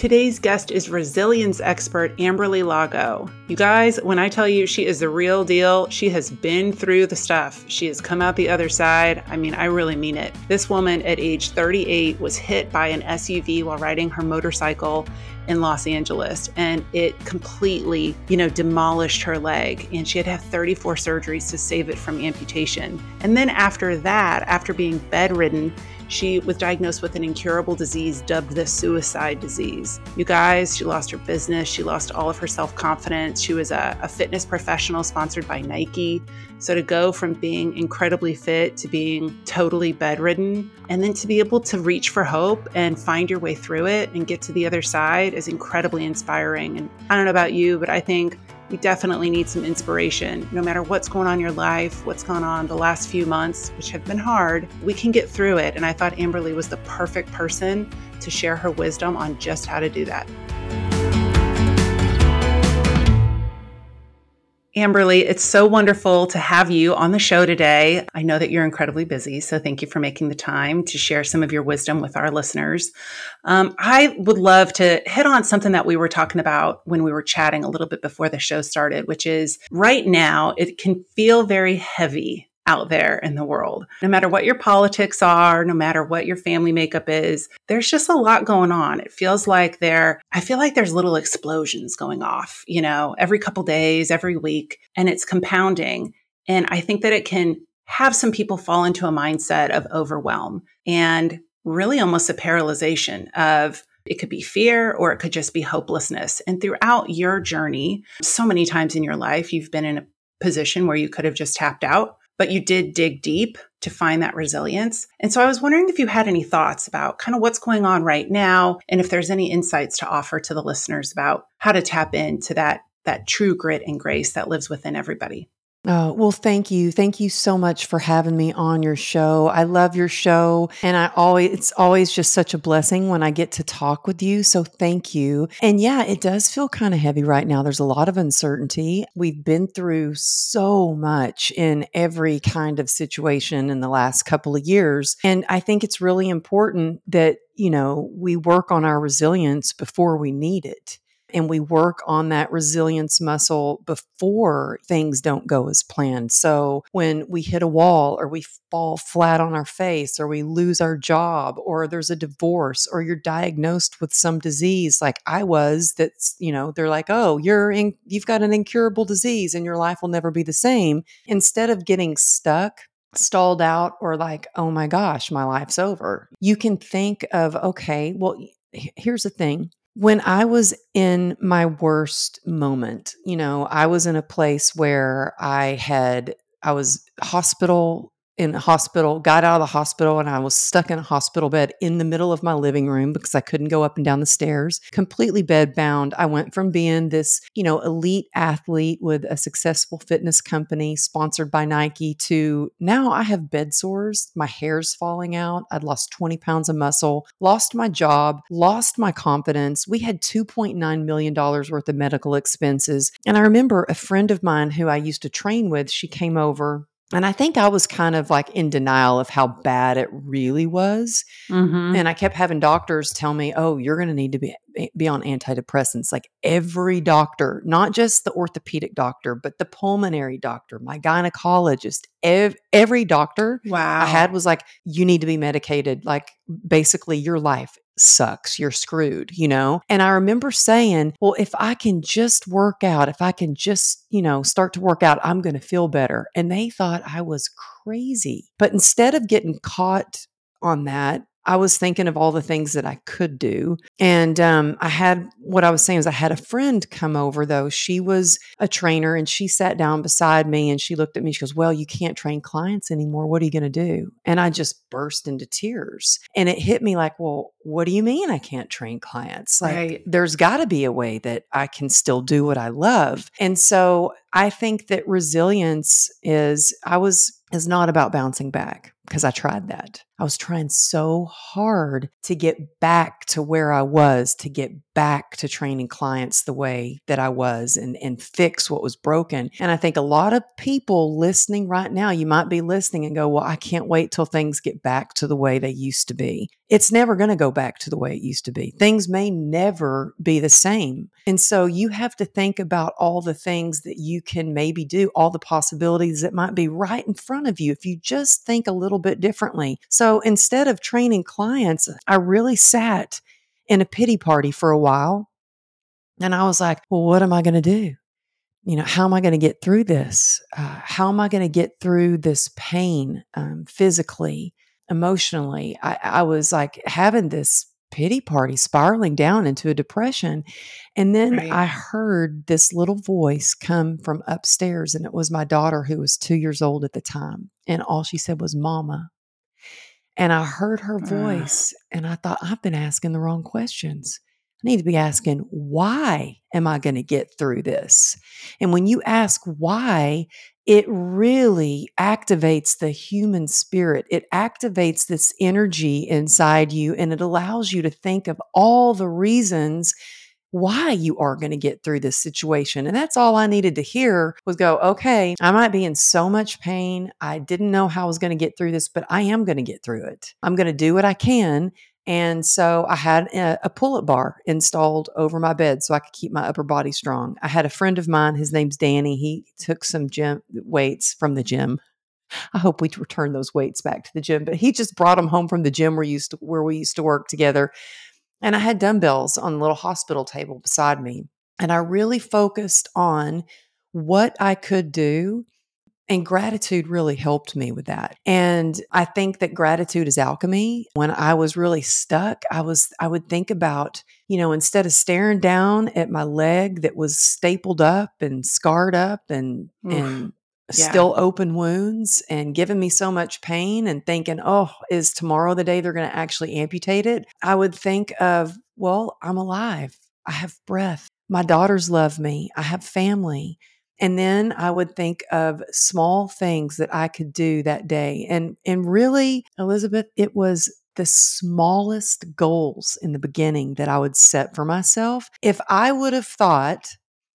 Today's guest is resilience expert Amberly Lago. You guys, when I tell you she is the real deal, she has been through the stuff. She has come out the other side. I mean, I really mean it. This woman at age 38 was hit by an SUV while riding her motorcycle in Los Angeles and it completely, you know, demolished her leg and she had to have 34 surgeries to save it from amputation. And then after that, after being bedridden, she was diagnosed with an incurable disease dubbed the suicide disease. You guys, she lost her business. She lost all of her self confidence. She was a, a, fitness professional sponsored by Nike. So to go from being incredibly fit to being totally bedridden, and then to be able to reach for hope and find your way through it and get to the other side is incredibly inspiring. And I don't know about you, but I think we definitely need some inspiration. No matter what's going on in your life, what's gone on the last few months, which have been hard, we can get through it. And I thought Amberly was the perfect person to share her wisdom on just how to do that. Amberly, it's so wonderful to have you on the show today. I know that you're incredibly busy, so thank you for making the time to share some of your wisdom with our listeners. Um, I would love to hit on something that we were talking about when we were chatting a little bit before the show started, which is right now it can feel very heavy out there in the world. No matter what your politics are, no matter what your family makeup is, there's just a lot going on. It feels like there, I feel like there's little explosions going off, you know, every couple days, every week, and it's compounding. And I think that it can have some people fall into a mindset of overwhelm and really almost a paralyzation of it could be fear or it could just be hopelessness. And throughout your journey, so many times in your life, you've been in a position where you could have just tapped out but you did dig deep to find that resilience. And so I was wondering if you had any thoughts about kind of what's going on right now and if there's any insights to offer to the listeners about how to tap into that that true grit and grace that lives within everybody. Oh, well, thank you. Thank you so much for having me on your show. I love your show and I always, it's always just such a blessing when I get to talk with you. So thank you. And yeah, it does feel kind of heavy right now. There's a lot of uncertainty. We've been through so much in every kind of situation in the last couple of years. And I think it's really important that, you know, we work on our resilience before we need it and we work on that resilience muscle before things don't go as planned. So when we hit a wall or we fall flat on our face or we lose our job or there's a divorce or you're diagnosed with some disease like I was that's, you know, they're like, "Oh, you're in, you've got an incurable disease and your life will never be the same." Instead of getting stuck stalled out or like, oh my gosh, my life's over. You can think of, okay, well, here's the thing when I was in my worst moment, you know, I was in a place where I had, I was hospital in a hospital, got out of the hospital, and I was stuck in a hospital bed in the middle of my living room because I couldn't go up and down the stairs, completely bed bound. I went from being this, you know, elite athlete with a successful fitness company sponsored by Nike to now I have bed sores, my hair's falling out, I'd lost 20 pounds of muscle, lost my job, lost my confidence. We had $2.9 million worth of medical expenses. And I remember a friend of mine who I used to train with, she came over and I think I was kind of like in denial of how bad it really was. Mm-hmm. And I kept having doctors tell me, oh, you're going to need to be, be on antidepressants. Like every doctor, not just the orthopedic doctor, but the pulmonary doctor, my gynecologist, ev- every doctor wow. I had was like, you need to be medicated. Like basically your life sucks. You're screwed, you know? And I remember saying, well, if I can just work out, if I can just, you know, start to work out, I'm going to feel better. And they thought I was crazy. But instead of getting caught on that, I was thinking of all the things that I could do. And um, I had what I was saying is I had a friend come over though. She was a trainer and she sat down beside me and she looked at me. She goes, Well, you can't train clients anymore. What are you going to do? And I just burst into tears. And it hit me like, Well, what do you mean I can't train clients? Like, right. there's got to be a way that I can still do what I love. And so I think that resilience is, I was, is not about bouncing back because I tried that. I was trying so hard to get back to where I was, to get back to training clients the way that I was and, and fix what was broken. And I think a lot of people listening right now, you might be listening and go, Well, I can't wait till things get back to the way they used to be. It's never going to go back to the way it used to be. Things may never be the same. And so you have to think about all the things that you can maybe do, all the possibilities that might be right in front of you if you just think a little bit differently. So instead of training clients, I really sat in a pity party for a while. And I was like, well, what am I going to do? You know, how am I going to get through this? Uh, how am I going to get through this pain um, physically, emotionally? I, I was like having this pity party spiraling down into a depression. And then right. I heard this little voice come from upstairs, and it was my daughter who was two years old at the time. And all she said was, Mama. And I heard her voice uh. and I thought, I've been asking the wrong questions. I need to be asking, why am I going to get through this? And when you ask why, it really activates the human spirit. It activates this energy inside you and it allows you to think of all the reasons why you are going to get through this situation. And that's all I needed to hear was go, okay, I might be in so much pain. I didn't know how I was going to get through this, but I am going to get through it. I'm going to do what I can. And so I had a, a pull up bar installed over my bed so I could keep my upper body strong. I had a friend of mine, his name's Danny. He took some gym weights from the gym. I hope we return those weights back to the gym, but he just brought them home from the gym where, used to, where we used to work together and I had dumbbells on a little hospital table beside me. And I really focused on what I could do. And gratitude really helped me with that. And I think that gratitude is alchemy. When I was really stuck, I was, I would think about, you know, instead of staring down at my leg that was stapled up and scarred up and, Oof. and yeah. still open wounds and giving me so much pain and thinking, oh, is tomorrow the day they're going to actually amputate it? I would think of, well, I'm alive. I have breath. My daughters love me. I have family. And then I would think of small things that I could do that day. And and really, Elizabeth, it was the smallest goals in the beginning that I would set for myself. If I would have thought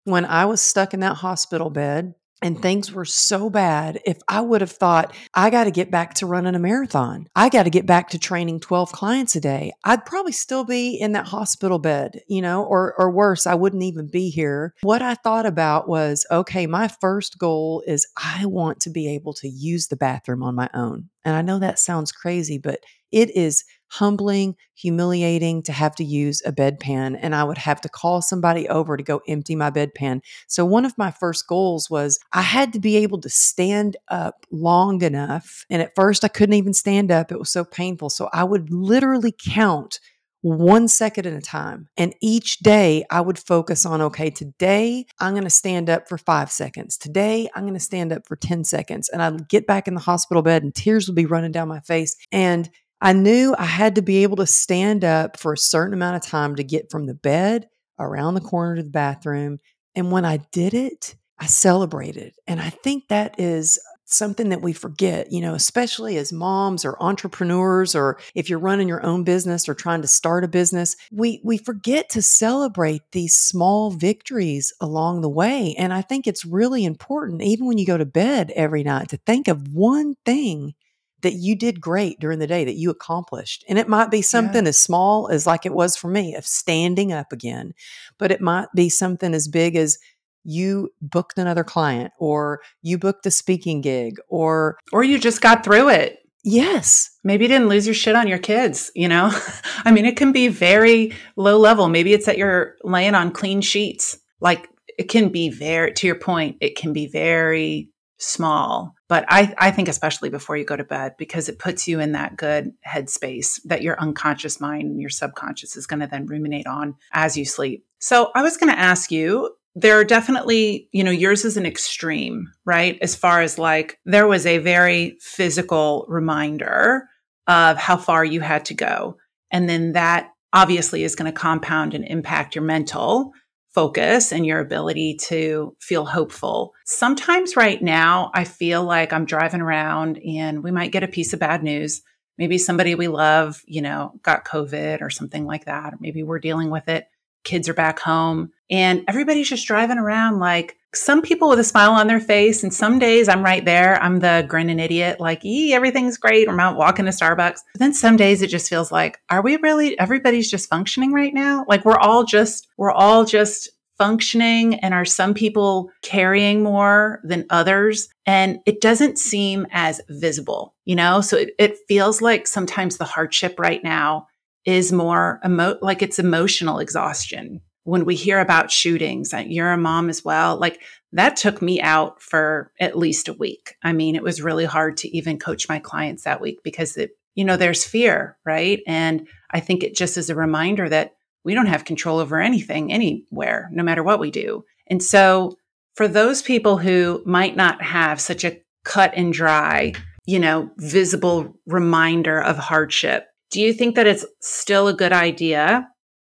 when I was stuck in that hospital bed and things were so bad, if I would have thought, I got to get back to running a marathon, I got to get back to training 12 clients a day, I'd probably still be in that hospital bed, you know, or, or worse, I wouldn't even be here. What I thought about was, okay, my first goal is I want to be able to use the bathroom on my own. And I know that sounds crazy, but it is humbling, humiliating to have to use a bedpan. And I would have to call somebody over to go empty my bedpan. So, one of my first goals was I had to be able to stand up long enough. And at first, I couldn't even stand up, it was so painful. So, I would literally count one second at a time. And each day I would focus on, okay, today I'm going to stand up for five seconds. Today I'm going to stand up for 10 seconds. And I'd get back in the hospital bed and tears would be running down my face. And I knew I had to be able to stand up for a certain amount of time to get from the bed around the corner to the bathroom. And when I did it, I celebrated. And I think that is something that we forget, you know, especially as moms or entrepreneurs or if you're running your own business or trying to start a business, we we forget to celebrate these small victories along the way. And I think it's really important even when you go to bed every night to think of one thing that you did great during the day that you accomplished. And it might be something yeah. as small as like it was for me of standing up again, but it might be something as big as you booked another client or you booked a speaking gig or or you just got through it. Yes. Maybe you didn't lose your shit on your kids, you know? I mean, it can be very low level. Maybe it's that you're laying on clean sheets. Like it can be very to your point, it can be very small. But I, I think especially before you go to bed, because it puts you in that good headspace that your unconscious mind and your subconscious is going to then ruminate on as you sleep. So I was going to ask you, there are definitely, you know, yours is an extreme, right? As far as like, there was a very physical reminder of how far you had to go. And then that obviously is going to compound and impact your mental focus and your ability to feel hopeful. Sometimes right now, I feel like I'm driving around and we might get a piece of bad news. Maybe somebody we love, you know, got COVID or something like that. Or maybe we're dealing with it. Kids are back home and everybody's just driving around like some people with a smile on their face. And some days I'm right there. I'm the grinning idiot, like, ee, everything's great. I'm out walking to Starbucks. But then some days it just feels like, are we really, everybody's just functioning right now? Like we're all just, we're all just functioning and are some people carrying more than others? And it doesn't seem as visible, you know? So it, it feels like sometimes the hardship right now is more emo- like it's emotional exhaustion when we hear about shootings, you're a mom as well. Like that took me out for at least a week. I mean, it was really hard to even coach my clients that week because it, you know, there's fear, right? And I think it just is a reminder that we don't have control over anything anywhere, no matter what we do. And so for those people who might not have such a cut and dry, you know, visible reminder of hardship, do you think that it's still a good idea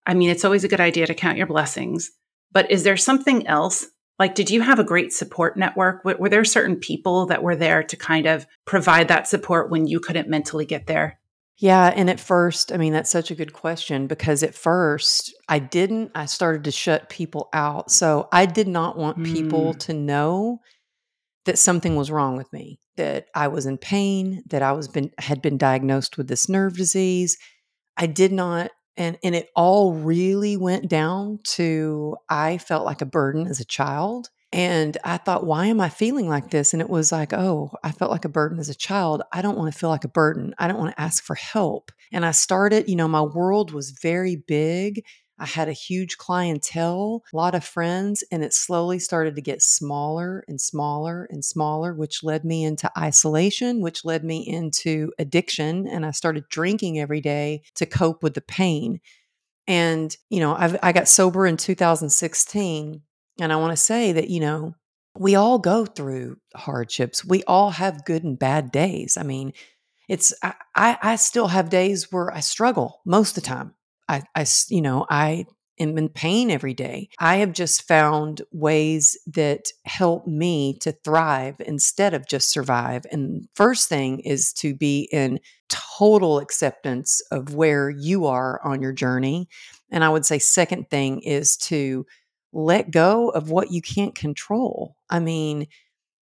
I mean, it's always a good idea to count your blessings, but is there something else? Like, did you have a great support network? Were, were there certain people that were there to kind of provide that support when you couldn't mentally get there? Yeah. And at first, I mean, that's such a good question because at first I didn't, I started to shut people out. So I did not want mm. people to know that something was wrong with me, that I was in pain, that I was been, had been diagnosed with this nerve disease. I did not and and it all really went down to I felt like a burden as a child and I thought why am I feeling like this? And it was like oh I felt like a burden as a child. I don't want to feel like a burden. I don't want to ask for help. And I started you know my world was very big I had a huge clientele, a lot of friends, and it slowly started to get smaller and smaller and smaller, which led me into isolation, which led me into addiction. And I started drinking every day to cope with the pain. And, you know, I've, I got sober in 2016. And I want to say that, you know, we all go through hardships. We all have good and bad days. I mean, it's, I, I, I still have days where I struggle most of the time. I, I, you know, I am in pain every day. I have just found ways that help me to thrive instead of just survive. And first thing is to be in total acceptance of where you are on your journey. And I would say, second thing is to let go of what you can't control. I mean,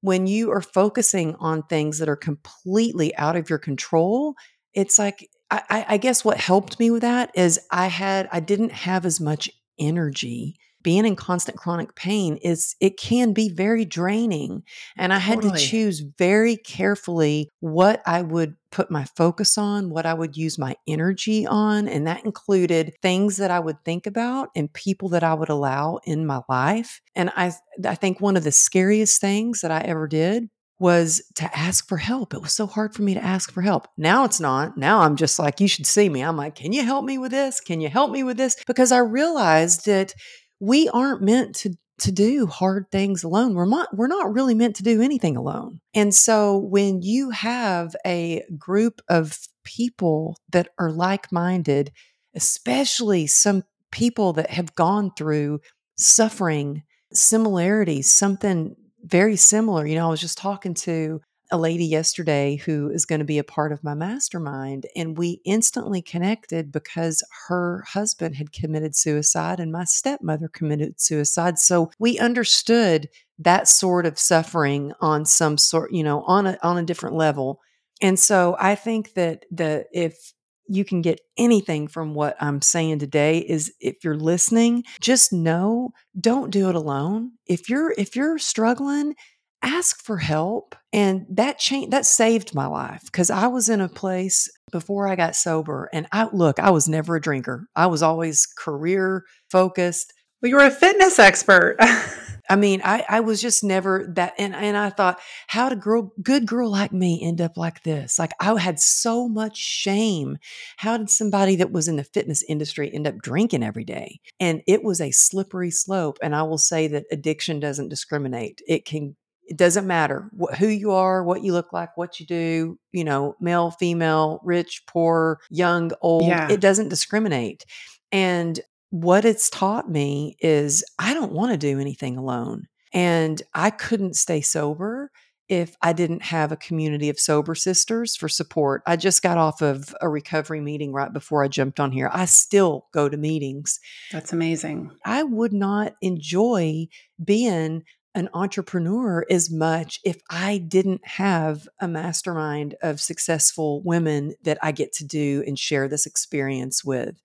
when you are focusing on things that are completely out of your control, it's like I, I guess what helped me with that is I had I didn't have as much energy being in constant chronic pain is it can be very draining and i had totally. to choose very carefully what i would put my focus on what i would use my energy on and that included things that i would think about and people that i would allow in my life and i i think one of the scariest things that i ever did was to ask for help. It was so hard for me to ask for help. Now it's not. Now I'm just like, you should see me. I'm like, can you help me with this? Can you help me with this? Because I realized that we aren't meant to to do hard things alone. We're not we're not really meant to do anything alone. And so when you have a group of people that are like-minded, especially some people that have gone through suffering similarities, something very similar. You know, I was just talking to a lady yesterday who is going to be a part of my mastermind, and we instantly connected because her husband had committed suicide and my stepmother committed suicide. So we understood that sort of suffering on some sort, you know, on a on a different level. And so I think that the if you can get anything from what I'm saying today is if you're listening, just know don't do it alone. If you're if you're struggling, ask for help and that changed that saved my life because I was in a place before I got sober and I look, I was never a drinker. I was always career focused. Well, you were a fitness expert. I mean, I, I was just never that. And, and I thought, how did girl, good girl like me end up like this? Like I had so much shame. How did somebody that was in the fitness industry end up drinking every day? And it was a slippery slope. And I will say that addiction doesn't discriminate. It can, it doesn't matter wh- who you are, what you look like, what you do, you know, male, female, rich, poor, young, old. Yeah. It doesn't discriminate. And what it's taught me is I don't want to do anything alone. And I couldn't stay sober if I didn't have a community of sober sisters for support. I just got off of a recovery meeting right before I jumped on here. I still go to meetings. That's amazing. I would not enjoy being an entrepreneur as much if I didn't have a mastermind of successful women that I get to do and share this experience with.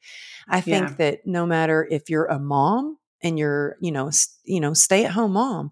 I think Yeah. that no matter if you're a mom and you're, you know, you know, stay at home mom,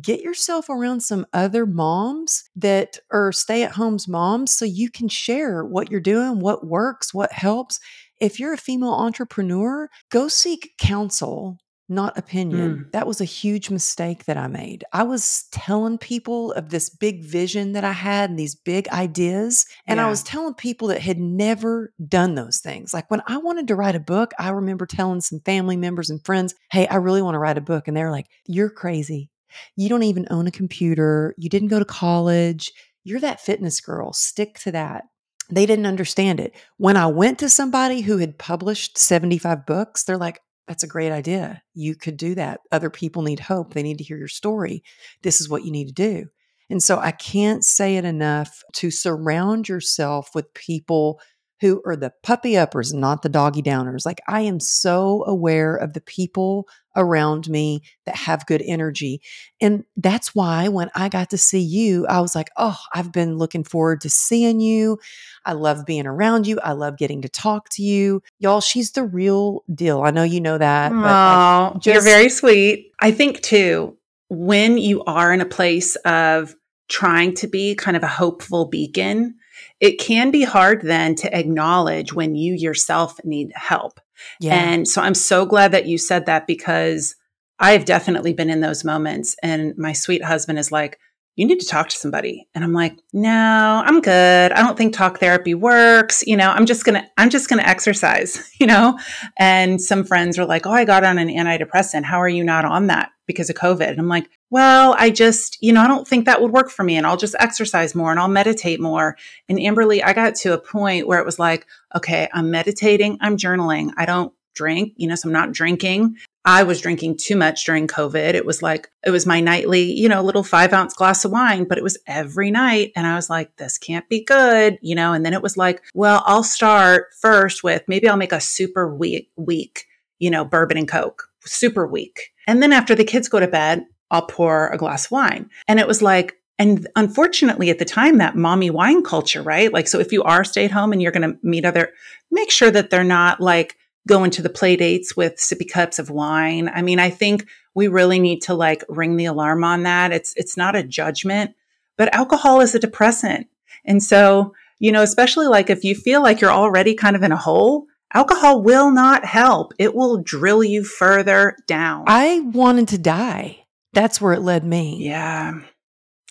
get yourself around some other moms that are stay at home's moms so you can share what you're doing, what works, what helps. If you're a female entrepreneur, go seek counsel, not opinion. Mm. That was a huge mistake that I made. I was telling people of this big vision that I had and these big ideas. And I was telling people that had never done those things. Like when I wanted to write a book, I remember telling some family members and friends, Hey, I really want to write a book. And they're like, You're crazy. You don't even own a computer. You didn't go to college. You're that fitness girl. Stick to that. They didn't understand it. When I went to somebody who had published 75 books, they're like, that's a great idea. You could do that. Other people need hope. They need to hear your story. This is what you need to do. And so I can't say it enough to surround yourself with people who are the puppy uppers, not the doggy downers. Like I am so aware of the people around me that have good energy. And that's why when I got to see you, I was like, oh, I've been looking forward to seeing you. I love being around you. I love getting to talk to you. Y'all, she's the real deal. I know you know that. Oh, you're very sweet. I think too, when you are in a place of trying to be kind of a hopeful beacon, it can be hard then to acknowledge when you yourself need help. yeah. And so I'm so glad that you said that because I've definitely been in those moments. And my sweet husband is like, you need to talk to somebody. And I'm like, no, I'm good. I don't think talk therapy works. You know, I'm just going to, I'm just going to exercise, you know? And some friends are like, oh, I got on an antidepressant. How are you not on that because of COVID? And I'm like, well, I just, you know, I don't think that would work for me. And I'll just exercise more and I'll meditate more. And Amberly, I got to a point where it was like, okay, I'm meditating, I'm journaling. I don't drink, you know, so I'm not drinking. I was drinking too much during COVID. It was like, it was my nightly, you know, little five ounce glass of wine, but it was every night. And I was like, this can't be good, you know, and then it was like, well, I'll start first with maybe I'll make a super weak, weak, you know, bourbon and Coke, super weak. And then after the kids go to bed, I'll pour a glass of wine. And it was like, and unfortunately at the time, that mommy wine culture, right? Like, so if you are stay at home and you're going to meet other, make sure that they're not like going to the play dates with sippy cups of wine. I mean, I think we really need to like ring the alarm on that. It's, it's not a judgment, but alcohol is a depressant. And so, you know, especially like if you feel like you're already kind of in a hole, alcohol will not help. It will drill you further down. I wanted to die. That's where it led me. Yeah.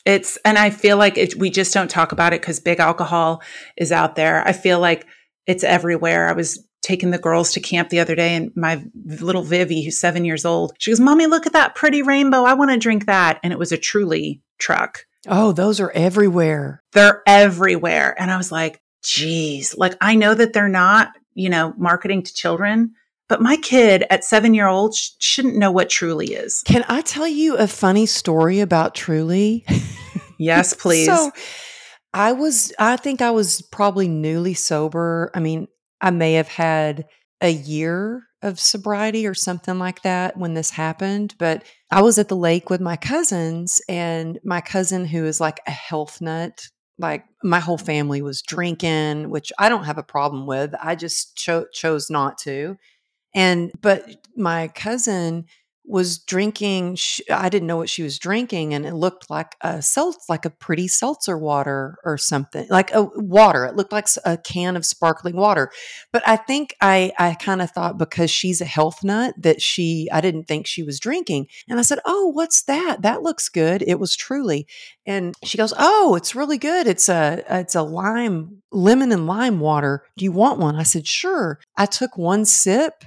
It's, and I feel like it, we just don't talk about it because big alcohol is out there. I feel like it's everywhere. I was taking the girls to camp the other day and my little Vivi, who's seven years old, she goes, Mommy, look at that pretty rainbow. I want to drink that. And it was a truly truck. Oh, those are everywhere. They're everywhere. And I was like, geez, like I know that they're not, you know, marketing to children, but my kid at seven year old sh- shouldn't know what truly is. Can I tell you a funny story about Truly? Yes, please. So I was, I think I was probably newly sober. I mean, I may have had a year of sobriety or something like that when this happened, but I was at the lake with my cousins, and my cousin, who is like a health nut, like my whole family was drinking, which I don't have a problem with. I just cho- chose not to. And, but my cousin, was drinking sh- i didn't know what she was drinking and it looked like a seltz like a pretty seltzer water or something like a water it looked like a can of sparkling water. But i think i i kind of thought because she's a health nut that she i didn't think she was drinking. And i said oh what's that? That looks good. It was truly. And she goes oh it's really good. It's a it's a lime lemon and lime water. Do you want one? I said sure. I took one sip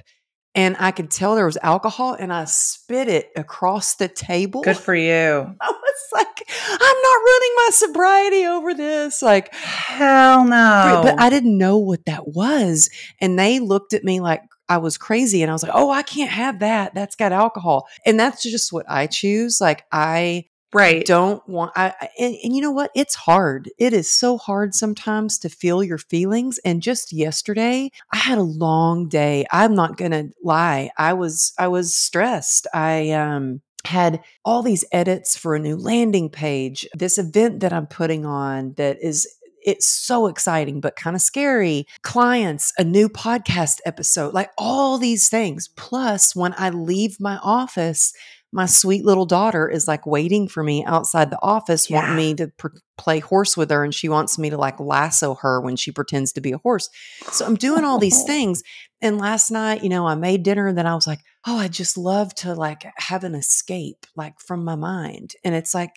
and I could tell there was alcohol and I spit it across the table. Good for you. I was like, I'm not running my sobriety over this. Like, Hell no. but I didn't know what that was. And they looked at me like I was crazy and I was like, "Oh, I can't have that. That's got alcohol." And that's just what I choose. Like I right don't want I and, and you know what? It's hard. It is so hard sometimes to feel your feelings and just yesterday, I had a long day. I'm not going to lie. I was I was stressed. I um had all these edits for a new landing page, this event that I'm putting on that is it's so exciting but kind of scary. Clients, a new podcast episode, like all these things. Plus, when I leave my office, my sweet little daughter is like waiting for me outside the office, yeah. wanting me to pr- play horse with her. And she wants me to like lasso her when she pretends to be a horse. So I'm doing all these oh. things. And last night, you know, I made dinner and then I was like, oh, I just love to like have an escape like from my mind. And it's like,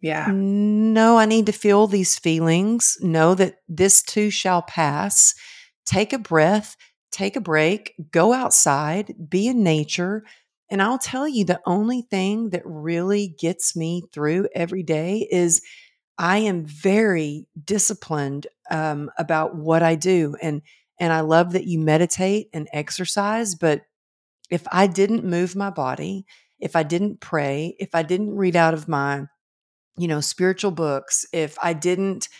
yeah. No, I need to feel these feelings. Know that this too shall pass. Take a breath, take a break, go outside, be in nature and I'll tell you, the only thing that really gets me through every day is I am very disciplined um, about what I do, and and I love that you meditate and exercise. But if I didn't move my body, if I didn't pray, if I didn't read out of my, you know, spiritual books, if I didn't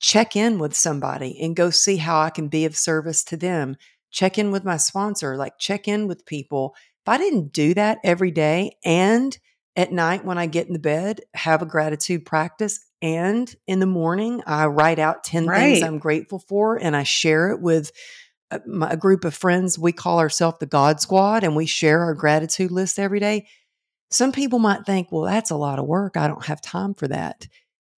check in with somebody and go see how I can be of service to them, check in with my sponsor, like check in with people if I didn't do that every day and at night when I get in the bed, have a gratitude practice, and in the morning, I write out 10 right. things I'm grateful for and I share it with a, my, a group of friends. We call ourselves the God Squad and we share our gratitude list every day. Some people might think, well, that's a lot of work. I don't have time for that.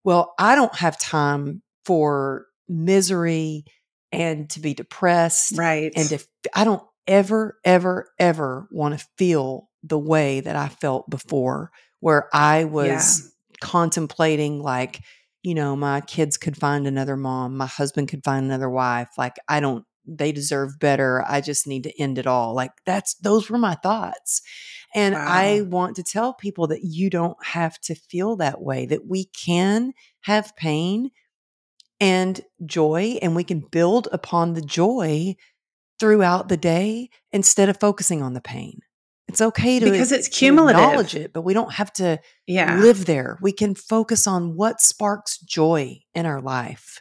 Well, I don't have time for misery and to be depressed. Right. And if I don't ever, ever, ever want to feel the way that I felt before, where I was yeah. contemplating, like, you know, my kids could find another mom, my husband could find another wife. Like, I don't, they deserve better. I just need to end it all. Like, that's, those were my thoughts. And wow. I want to tell people that you don't have to feel that way, that we can have pain and joy, and we can build upon the joy throughout the day instead of focusing on the pain. It's okay to because it's cumulative. acknowledge it, but we don't have to yeah. live there. We can focus on what sparks joy in our life.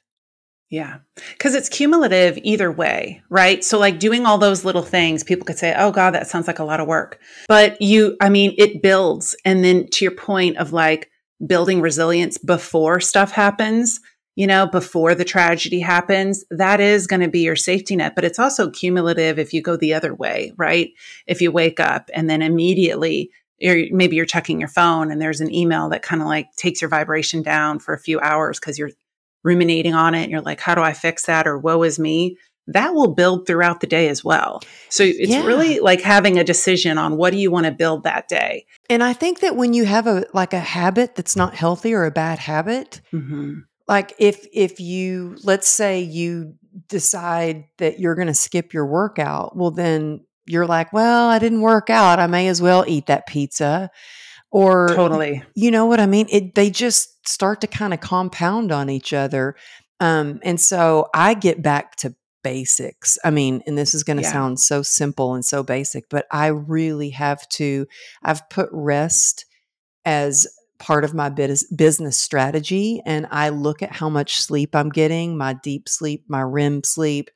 Yeah. Cause it's cumulative either way, right? So, like doing all those little things, people could say, oh, God, that sounds like a lot of work. But you, I mean, it builds. And then to your point of like building resilience before stuff happens, you know, before the tragedy happens, that is going to be your safety net. But it's also cumulative if you go the other way, right? If you wake up and then immediately, you're, maybe you're checking your phone and there's an email that kind of like takes your vibration down for a few hours because you're ruminating on it and you're like, how do I fix that? Or woe is me. That will build throughout the day as well. So it's yeah. really like having a decision on what do you want to build that day. And I think that when you have a like a habit that's not healthy or a bad habit, mm-hmm like if if you let's say you decide that you're going to skip your workout well then you're like well i didn't work out i may as well eat that pizza. Or totally. you know what i mean? It they just start to kind of compound on each other um and so i get back to basics. I mean and this is going to yeah. sound so simple and so basic but i really have to i've put rest as part of my business strategy. And I look at how much sleep I'm getting, my deep sleep, my REM sleep.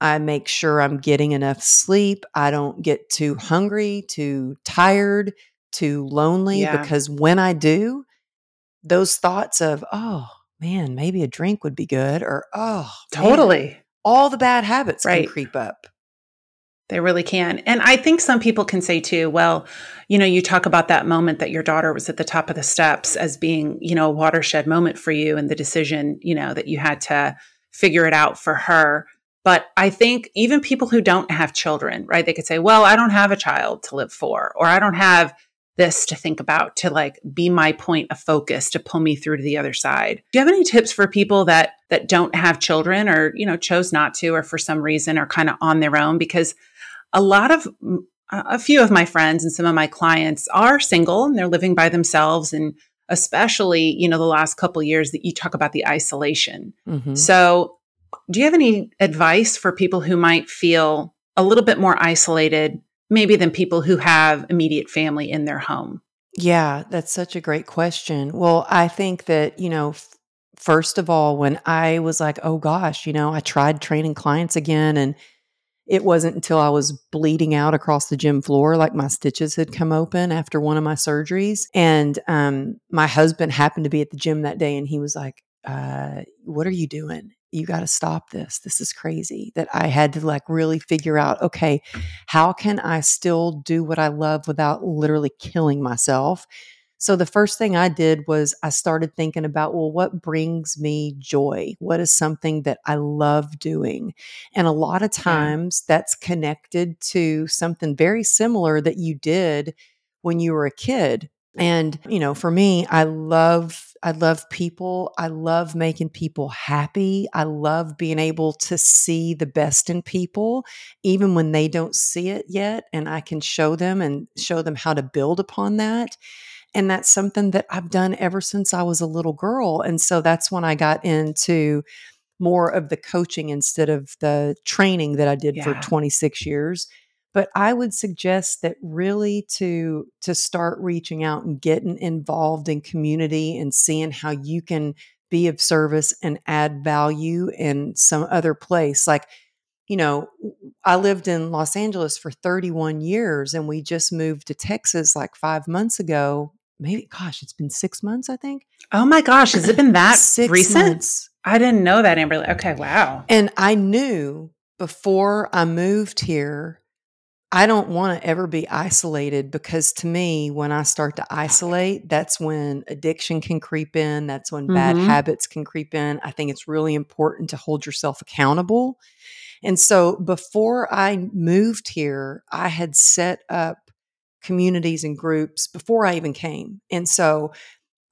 I make sure I'm getting enough sleep. I don't get too hungry, too tired, too lonely, yeah. because when I do, those thoughts of, oh man, maybe a drink would be good, or oh, totally. Man, all the bad habits right. can creep up. They really can. And I think some people can say too, well, you know, you talk about that moment that your daughter was at the top of the steps as being, you know, a watershed moment for you and the decision, you know, that you had to figure it out for her. But I think even people who don't have children, right? They could say, well, I don't have a child to live for, or I don't have this to think about to like be my point of focus to pull me through to the other side. Do you have any tips for people that that don't have children or, you know, chose not to or for some reason are kind of on their own because a lot of a few of my friends and some of my clients are single and they're living by themselves and especially you know the last couple years that you talk about the isolation mm-hmm. so do you have any advice for people who might feel a little bit more isolated, maybe than people who have immediate family in their home? Yeah, that's such a great question. Well, I think that, you know, f- first of all, when I was like, oh gosh, you know, I tried training clients again and it wasn't until I was bleeding out across the gym floor, like my stitches had come open after one of my surgeries. And um, my husband happened to be at the gym that day and he was like, uh, What are you doing? You got to stop this. This is crazy. That I had to like really figure out, okay, how can I still do what I love without literally killing myself? So the first thing I did was I started thinking about, well, what brings me joy? What is something that I love doing? And a lot of times that's connected to something very similar that you did when you were a kid. And, you know, for me, I love I love people. I love making people happy. I love being able to see the best in people, even when they don't see it yet. And I can show them and show them how to build upon that. And that's something that I've done ever since I was a little girl. And so that's when I got into more of the coaching instead of the training that I did yeah. for 26 years. But I would suggest that really to to start reaching out and getting involved in community and seeing how you can be of service and add value in some other place. Like, you know, I lived in Los Angeles for 31 years and we just moved to Texas like 5 months ago maybe gosh it's been six months i think. Oh my gosh has it been that six recent? months. i didn't know that amber okay wow. And i knew before i moved here i don't want to ever be isolated because to me when i start to isolate that's when addiction can creep in that's when mm-hmm. bad habits can creep in. I think it's really important to hold yourself accountable. And so before i moved here i had set up communities and groups before I even came. And so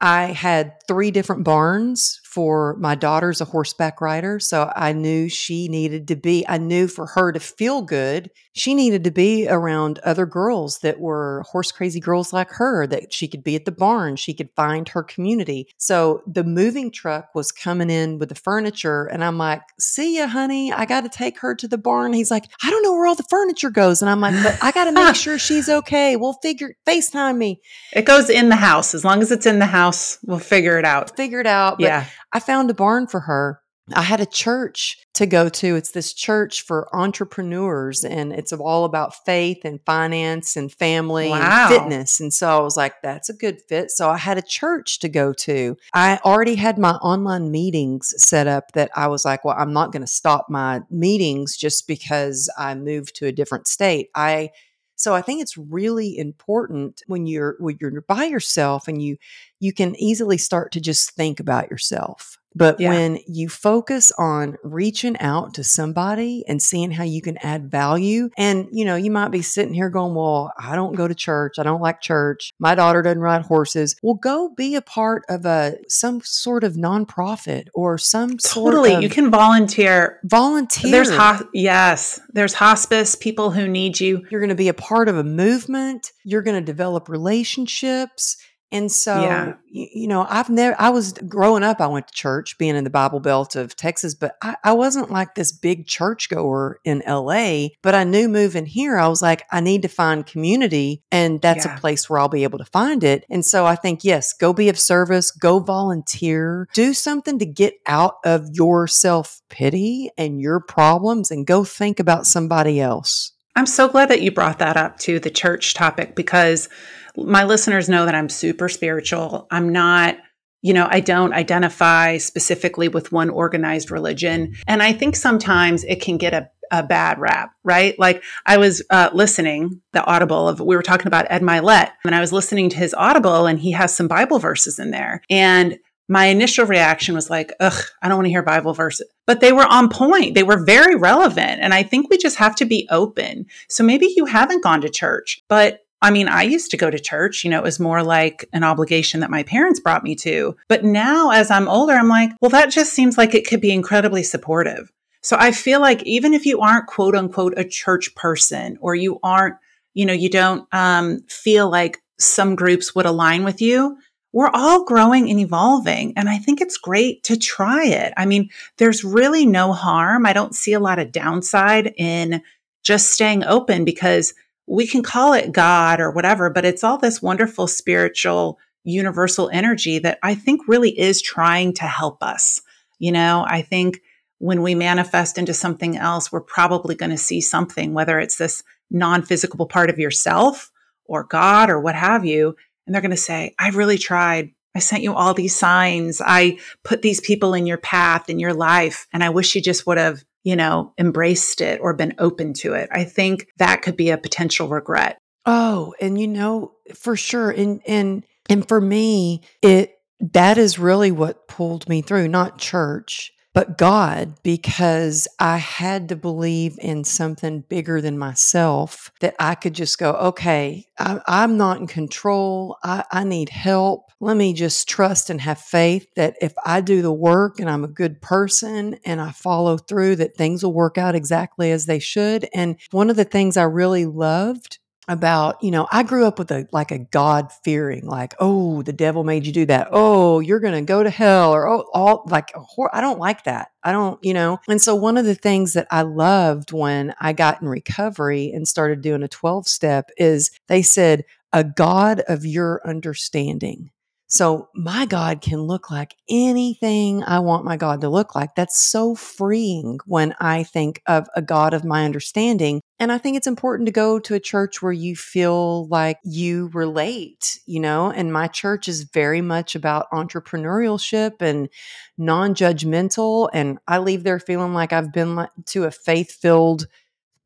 I had three different barns for my daughter's a horseback rider. So I knew she needed to be, I knew for her to feel good, she needed to be around other girls that were horse crazy girls like her, that she could be at the barn, she could find her community. So the moving truck was coming in with the furniture. And I'm like, see ya, honey. I got to take her to the barn. He's like, I don't know where all the furniture goes. And I'm like, but I got to make sure she's okay. We'll figure, FaceTime me. It goes in the house. As long as it's in the house, we'll figure it out. Figure it out. But yeah I found a barn for her. I had a church to go to. It's this church for entrepreneurs, and it's all about faith and finance and family wow. and fitness. And so I was like, that's a good fit. So I had a church to go to. I already had my online meetings set up that I was like, well, I'm not going to stop my meetings just because I moved to a different state. I so I think it's really important when you're when you're by yourself and you you can easily start to just think about yourself. But yeah. when you focus on reaching out to somebody and seeing how you can add value, and you know, you might be sitting here going, Well, I don't go to church. I don't like church. My daughter doesn't ride horses. Well, go be a part of a some sort of nonprofit or some totally. Of, you can volunteer. Volunteer. There's ho- yes, there's hospice, people who need you. You're going to be a part of a movement. You're going to develop relationships and so, yeah. you, you, know, I've never, I was growing up, I went to church being in the Bible Belt of Texas, but I, I wasn't like this big church goer in LA. But I knew moving here, I was like, I need to find community, and that's yeah. a place where I'll be able to find it. And so I think, yes, go be of service, go volunteer, do something to get out of your self pity and your problems, and go think about somebody else. I'm so glad that you brought that up to the church topic because my listeners know that I'm super spiritual. I'm not, you know, I don't identify specifically with one organized religion. And I think sometimes it can get a a bad rap, right? Like I was uh, listening the audible of we were talking about Ed Mylett, and I was listening to his audible, and he has some Bible verses in there, and my initial reaction was like, ugh, I don't want to hear Bible verses. But they were on point. They were very relevant. And I think we just have to be open. So maybe you haven't gone to church, but I mean, I used to go to church, you know, it was more like an obligation that my parents brought me to. But now as I'm older, I'm like, well, that just seems like it could be incredibly supportive. So I feel like even if you aren't quote unquote a church person or you aren't, you know, you don't um, feel like some groups would align with you, we're all growing and evolving. And I think it's great to try it. I mean, there's really no harm. I don't see a lot of downside in just staying open because we can call it God or whatever, but it's all this wonderful spiritual universal energy that I think really is trying to help us. You know, I think when we manifest into something else, we're probably going to see something, whether it's this non physical part of yourself or God or what have you. And they're going to say, I really tried. I sent you all these signs. I put these people in your path, in your life. And I wish you just would have, you know, embraced it or been open to it. I think that could be a potential regret. Oh, and you know, for sure. And, and, and for me, it, that is really what pulled me through, not church but God, because I had to believe in something bigger than myself that I could just go, okay, I, am not in control. I, I need help. Let me just trust and have faith that if I do the work and I'm a good person and I follow through, that things will work out exactly as they should. And one of the things I really loved about, you know, I grew up with a like a God fearing, like, oh, the devil made you do that. Oh, you're to go to hell or oh, all like I don't like that. I don't, you know. And so one of the things that I loved when I got in recovery and started doing a 12 step is they said a God of your understanding. So my God can look like anything I want my God to look like. That's so freeing when I think of a God of my understanding. And I think it's important to go to a church where you feel like you relate, you know, and my church is very much about entrepreneurship and non judgmental. And I leave there feeling like I've been to a faith filled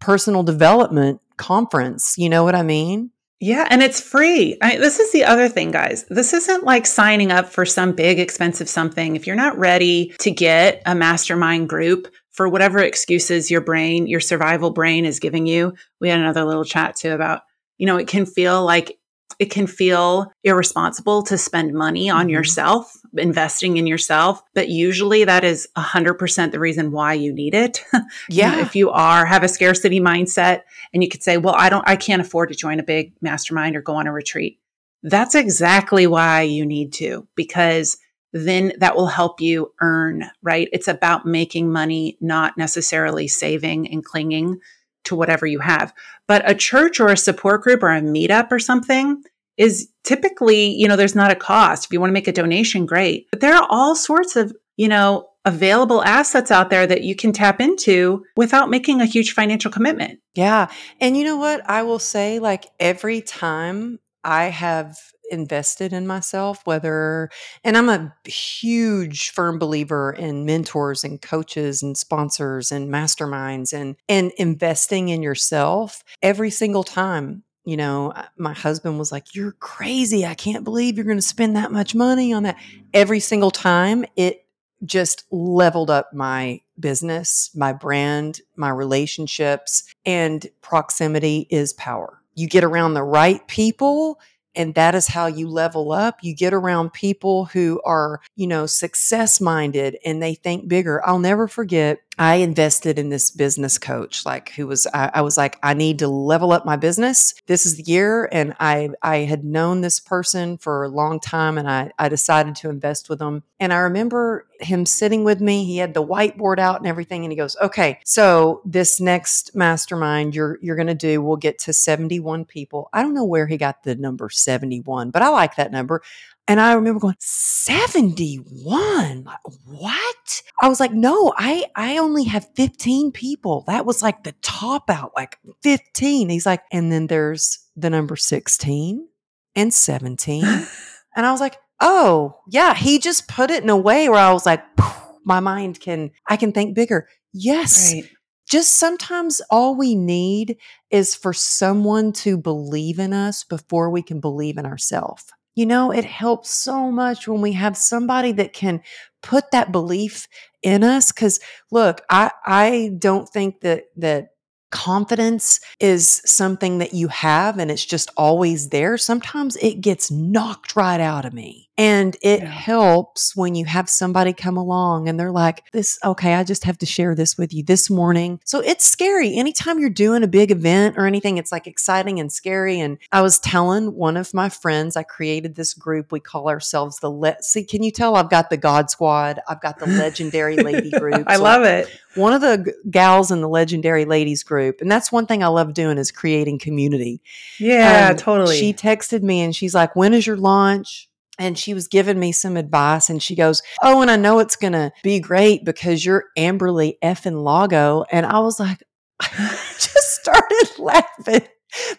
personal development conference. You know what I mean? Yeah, and it's free. I, this is the other thing, guys. This isn't like signing up for some big expensive something. If you're not ready to get a mastermind group for whatever excuses your brain, your survival brain is giving you, we had another little chat too about, you know, it can feel like it can feel irresponsible to spend money on mm-hmm. yourself, investing in yourself, but usually that is 100% the reason why you need it. Yeah. you know, if you are have a scarcity mindset and you could say, "Well, I don't I can't afford to join a big mastermind or go on a retreat." That's exactly why you need to because then that will help you earn, right? It's about making money, not necessarily saving and clinging to whatever you have. But a church or a support group or a meetup or something is typically, you know, there's not a cost. If you want to make a donation, great. But there are all sorts of, you know, available assets out there that you can tap into without making a huge financial commitment. Yeah. And you know what? I will say, like, every time I have invested in myself, whether, and I'm a huge firm believer in mentors and coaches and sponsors and masterminds and, and investing in yourself every single time. You know, uh, my husband was like, You're crazy. I can't believe you're going to spend that much money on that. Every single time it just leveled up my business, my brand, my relationships, and proximity is power. You get around the right people and that is how you level up you get around people who are you know success minded and they think bigger i'll never forget I invested in this business coach, like who was, I, I, was like, I need to level up my business. This is the year. And I, I had known this person for a long time and I, I decided to invest with him. And I remember him sitting with me. He had the whiteboard out and everything. And he goes, okay, so this next mastermind you're, you're going to do, we'll get to 71 people. I don't know where he got the number 71, but I like that number. And I remember going, 71? What? I was like, no, I, I only have 15 people. That was like the top out, like 15. He's like, and then there's the number 16 and 17. and I was like, oh, yeah. He just put it in a way where I was like, my mind can, I can think bigger. Yes. Right just sometimes all we need is for someone to believe in us before we can believe in ourselves. You know, it helps so much when we have somebody that can put that belief in us. Cause look, I, I don't think that, that confidence is something that you have and it's just always there. Sometimes it gets knocked right out of me. And it Yeah. helps when you have somebody come along and they're like, this, okay, I just have to share this with you this morning. So it's scary. Anytime you're doing a big event or anything, it's like exciting and scary. And I was telling one of my friends, I created this group. We call ourselves the Let See, can you tell I've got the God Squad? I've got the legendary lady group. I So love it. one of the g- gals in the legendary ladies group and that's one thing i love doing is creating community Yeah, Um, totally. she texted me and she's like when is your launch and she was giving me some advice and she goes oh and i know it's gonna be great because you're amberly effing lago and i was like I just started laughing.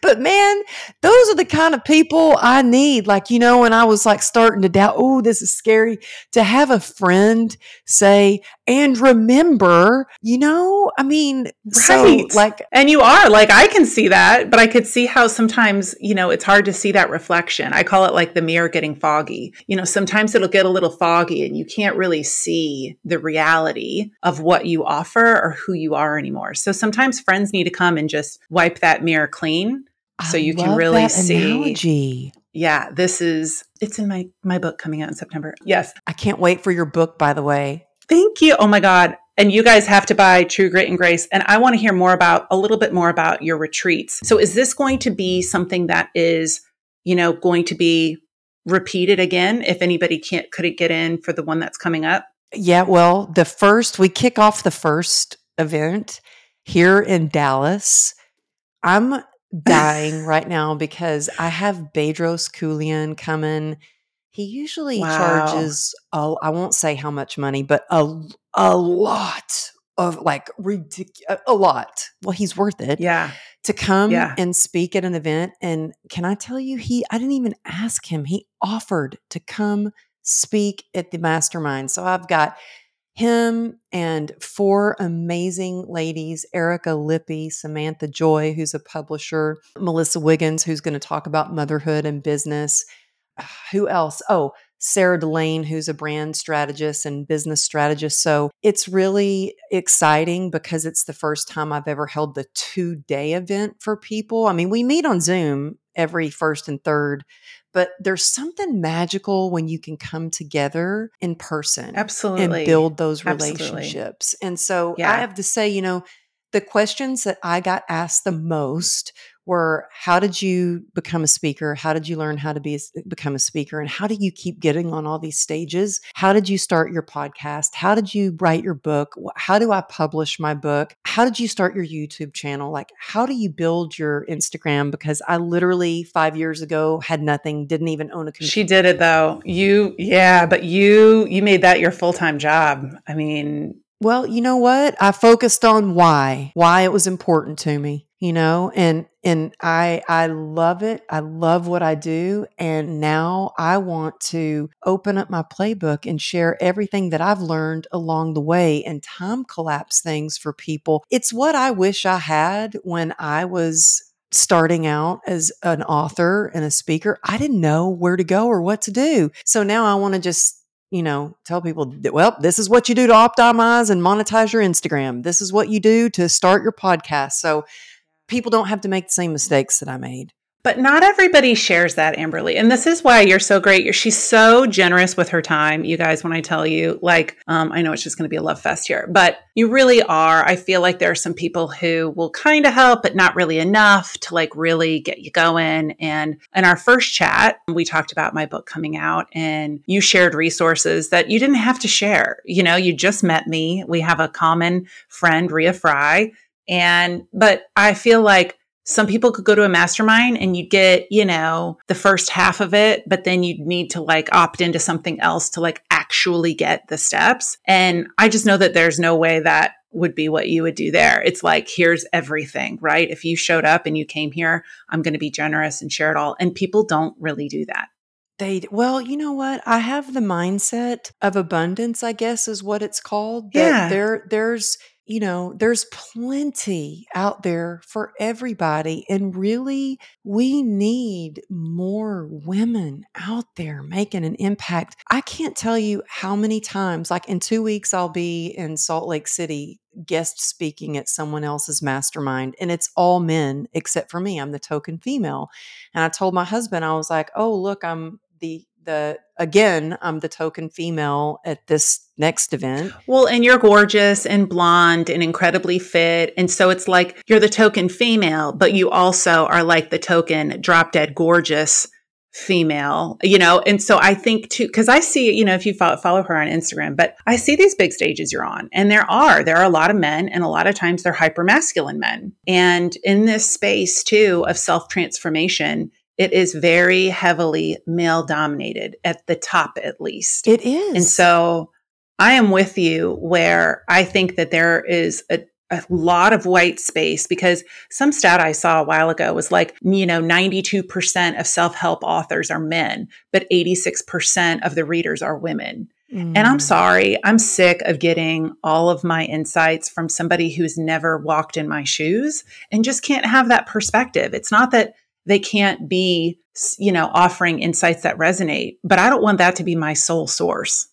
But man those are the kind of people i need like you know when i was like starting to doubt oh this is scary to have a friend say and remember you know i mean so Right. like And you are like, I can see that, but I could see how sometimes, you know, it's hard to see that reflection. I call it like the mirror getting foggy. You know, sometimes it'll get a little foggy and you can't really see the reality of what you offer or who you are anymore. So sometimes friends need to come and just wipe that mirror clean. So I you can really see- analogy. Yeah, this is, it's in my, my book coming out in September. Yes. i can't wait for your book by the way Thank you. Oh my God. And you guys have to buy True Grit and Grace. And I want to hear more about a little bit more about your retreats. So is this going to be something that is, you know, going to be repeated again if anybody can't couldn't get in for the one that's coming up? Yeah, well, the first, we kick off the first event here in Dallas. I'm dying right now because I have Bedros Keuilian coming. He usually Wow. charges, a, I won't say how much money, but a, a lot of like ridiculous, a lot. Well, he's worth it Yeah. to come Yeah. and speak at an event. And can I tell you, he, I didn't even ask him. He offered to come speak at the mastermind. So I've got him and four amazing ladies Erica Lippy, Samantha Joy, who's a publisher, Melissa Wiggins, who's going to talk about motherhood and business. Who else? Oh, Sarah Delane, who's a brand strategist and business strategist. So it's really exciting because it's the first time I've ever held the two day event for people. I mean, we meet on Zoom every first and third, but there's something magical when you can come together in person Absolutely. and build those Absolutely. relationships. And so Yeah. I have to say, you know, the questions that I got asked the most were how did you become a speaker? How did you learn how to be a, become a speaker? And how do you keep getting on all these stages? How did you start your podcast? How did you write your book? How do I publish my book? How did you start your YouTube channel? Like how do you build your Instagram because I literally 5 years ago had nothing, didn't even own a computer. She did it though. You yeah, but you you made that your full-time job. I mean, Well, you know what? I focused on why, why it was important to me, you know, and and I I love it. I love what I do and now I want to open up my playbook and share everything that I've learned along the way and time collapse things for people. It's what I wish I had when I was starting out as an author and a speaker. I didn't know where to go or what to do. So now I want to just you know, tell people, well, this is what you do to optimize and monetize your Instagram. This is what you do to start your podcast. So people don't have to make the same mistakes that I made. But not everybody shares that, Amberly. And this is why you're so great. You're, she's so generous with her time. You guys, when I tell you, like, um, I know it's just going to be a love fest here, but you really are. I feel like there are some people who will kind of help, but not really enough to like really get you going. And in our first chat, we talked about my book coming out and you shared resources that you didn't have to share. You know, you just met me. We have a common friend, Ria Fry. And, but I feel like some people could go to a mastermind and you'd get, you know, the first half of it, but then you'd need to like opt into something else to like actually get the steps. And I just know that there's no way that would be what you would do there. It's like, here's everything, right? If you showed up and you came here, I'm going to be generous and share it all. And people don't really do that. They well, you know what? I have the mindset of abundance, I guess is what it's called. That Yeah. there there's you know, there's plenty out there for everybody. And really, we need more women out there making an impact. I can't tell you how many times, like in two weeks, I'll be in Salt Lake City guest speaking at someone else's mastermind, and it's all men except for me. I'm the token female. And I told my husband, I was like, oh, look, I'm the the again, I'm the token female at this next event. Well, and you're gorgeous and blonde and incredibly fit. And so it's like you're the token female, but you also are like the token drop dead gorgeous female, you know? And so I think too, cause I see, you know, if you follow, follow her on Instagram, but I see these big stages you're on and there are, there are a lot of men and a lot of times they're hyper masculine men. And in this space too of self transformation, it is very heavily male dominated at the top, at least. It is. And so I am with you where I think that there is a, a lot of white space because some stat I saw a while ago was like, you know, 92% of self help authors are men, but 86% of the readers are women. Mm. And I'm mm. sorry, I'm sick of getting all of my insights from somebody who's never walked in my shoes and just can't have that perspective. It's not that they can't be, you know, offering insights that resonate, but I don't want that to be my sole source.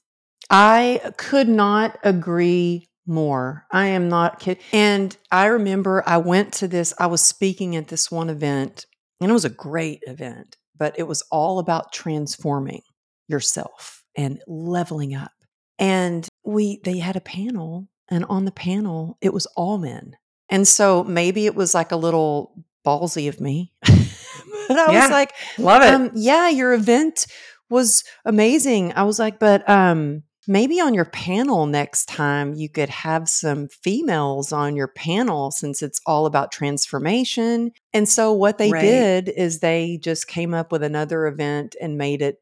I could not agree more. I am not kidding. And I remember I went to this, I was speaking at this one event, and it was a great event, but it was all about transforming yourself and leveling up. And we they had a panel, and on the panel, it was all men. And so maybe it was like a little ballsy of me. but I yeah, was like, love it. Um, yeah, your event was amazing. I was like, but um, maybe on your panel next time you could have some females on your panel since it's all about transformation. And so what they right. did is they just came up with another event and made it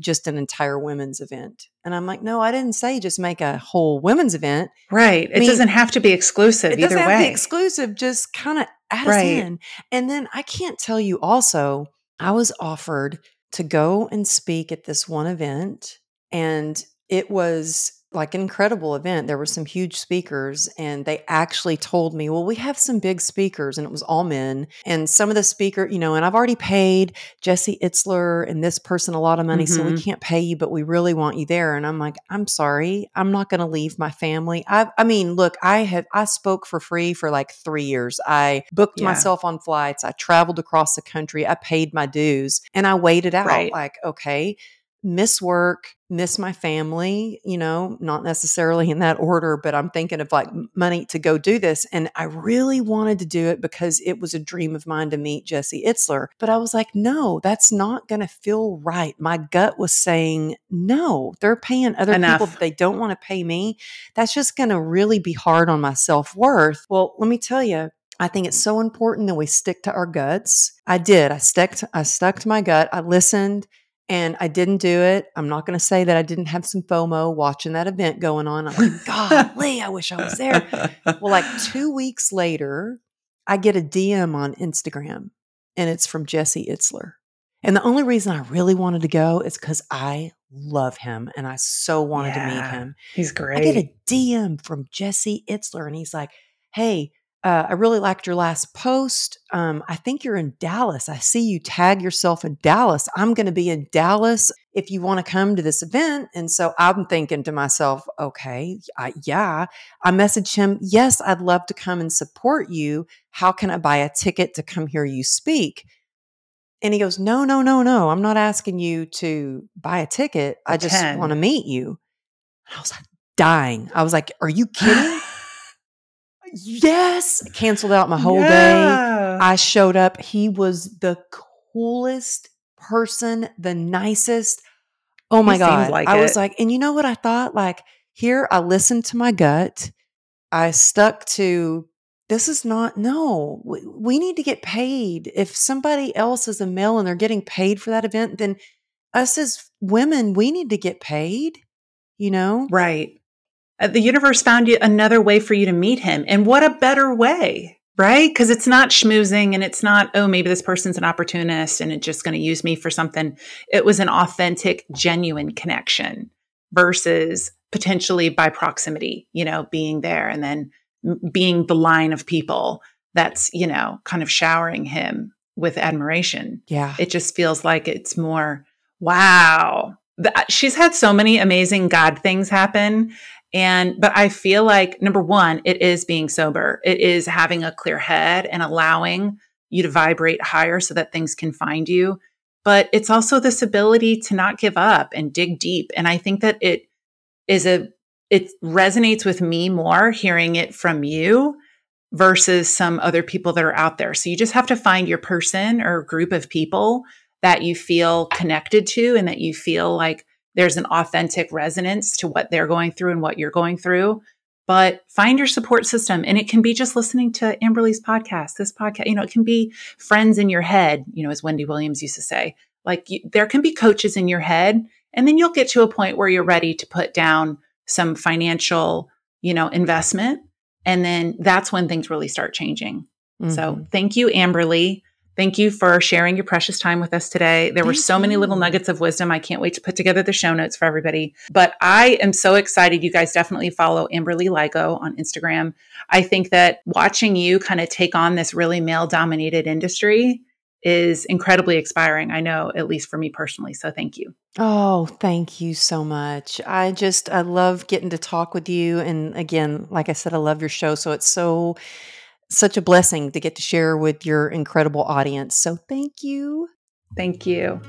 just an entire women's event. And I'm like, no, I didn't say just make a whole women's event. Right. I it mean, doesn't have to be exclusive it either doesn't way. Have to be exclusive. Just kind of add right. us in. And then I can't tell you also, I was offered to go and speak at this one event and it was like an incredible event. There were some huge speakers, and they actually told me, Well, we have some big speakers, and it was all men. And some of the speaker, you know, and I've already paid Jesse Itzler and this person a lot of money, mm-hmm. so we mm-hmm. can't pay you, but we really want you there. And I'm like, I'm sorry, I'm not going to leave my family. I, I mean, look, I had I spoke for free for like three years. I booked yeah. myself on flights. I traveled across the country. I paid my dues, and I waited out. Right. Like, okay miss work, miss my family, you know, not necessarily in that order, but I'm thinking of like money to go do this. And I really wanted to do it because it was a dream of mine to meet Jesse Itzler. But I was like, no, that's not going to feel right. My gut was saying, no, they're paying other Enough. people, they don't want to pay me. That's just going to really be hard on my self worth. Well, let me tell you, I think it's so important that we stick to our guts. I did. I stuck to, I stuck to my gut. I listened and I didn't do it. I'm not going to say that I didn't have some FOMO watching that event going on. I'm like, golly, I wish I was there. well, like two weeks later, I get a DM on Instagram and it's from Jesse Itzler. And the only reason I really wanted to go is because I love him and I so wanted yeah, to meet him. He's great. I get a DM from Jesse Itzler and he's like, hey, uh, I really liked your last post. Um, I think you're in Dallas. I see you tag yourself in Dallas. I'm going to be in Dallas if you want to come to this event. And so I'm thinking to myself, okay, I, yeah. I message him, yes, I'd love to come and support you. How can I buy a ticket to come hear you speak? And he goes, no, no, no, no. I'm not asking you to buy a ticket. I just want to meet you. And I was like dying. I was like, are you kidding? Yes, canceled out my whole yeah. day. I showed up. He was the coolest person, the nicest. Oh my he God. Like I it. was like, and you know what I thought? Like, here I listened to my gut. I stuck to this is not, no, we, we need to get paid. If somebody else is a male and they're getting paid for that event, then us as women, we need to get paid, you know? Right. Uh, the universe found you another way for you to meet him. And what a better way, right? Because it's not schmoozing and it's not, oh, maybe this person's an opportunist and it's just going to use me for something. It was an authentic, genuine connection versus potentially by proximity, you know, being there and then being the line of people that's, you know, kind of showering him with admiration. Yeah. It just feels like it's more, wow. She's had so many amazing God things happen and, but I feel like number one, it is being sober. It is having a clear head and allowing you to vibrate higher so that things can find you. but it's also this ability to not give up and dig deep. And I think that it is a, it resonates with me more hearing it from you versus some other people that are out there. So you just have to find your person or group of people that you feel connected to and that you feel like there's an authentic resonance to what they're going through and what you're going through. But find your support system. And it can be just listening to Amberly's podcast, this podcast, you know, it can be friends in your head, you know, as Wendy Williams used to say. Like you, there can be coaches in your head. And then you'll get to a point where you're ready to put down some financial, you know, investment and then that's when things really start changing. Mm-hmm. So thank you, Amberly. Thank you for sharing your precious time with us today. There thank were so you. many little nuggets of wisdom. I can't wait to put together the show notes for everybody. But I am so excited. You guys definitely follow Amberly Lago on Instagram. I think that watching you kind of take on this really male dominated industry is incredibly inspiring. I know, at least for me personally. So thank you. Oh, thank you so much. I just, I love getting to talk with you. And again, like I said, I love your show. So it's so, such a blessing to get to share with your incredible audience. So thank you. Thank you.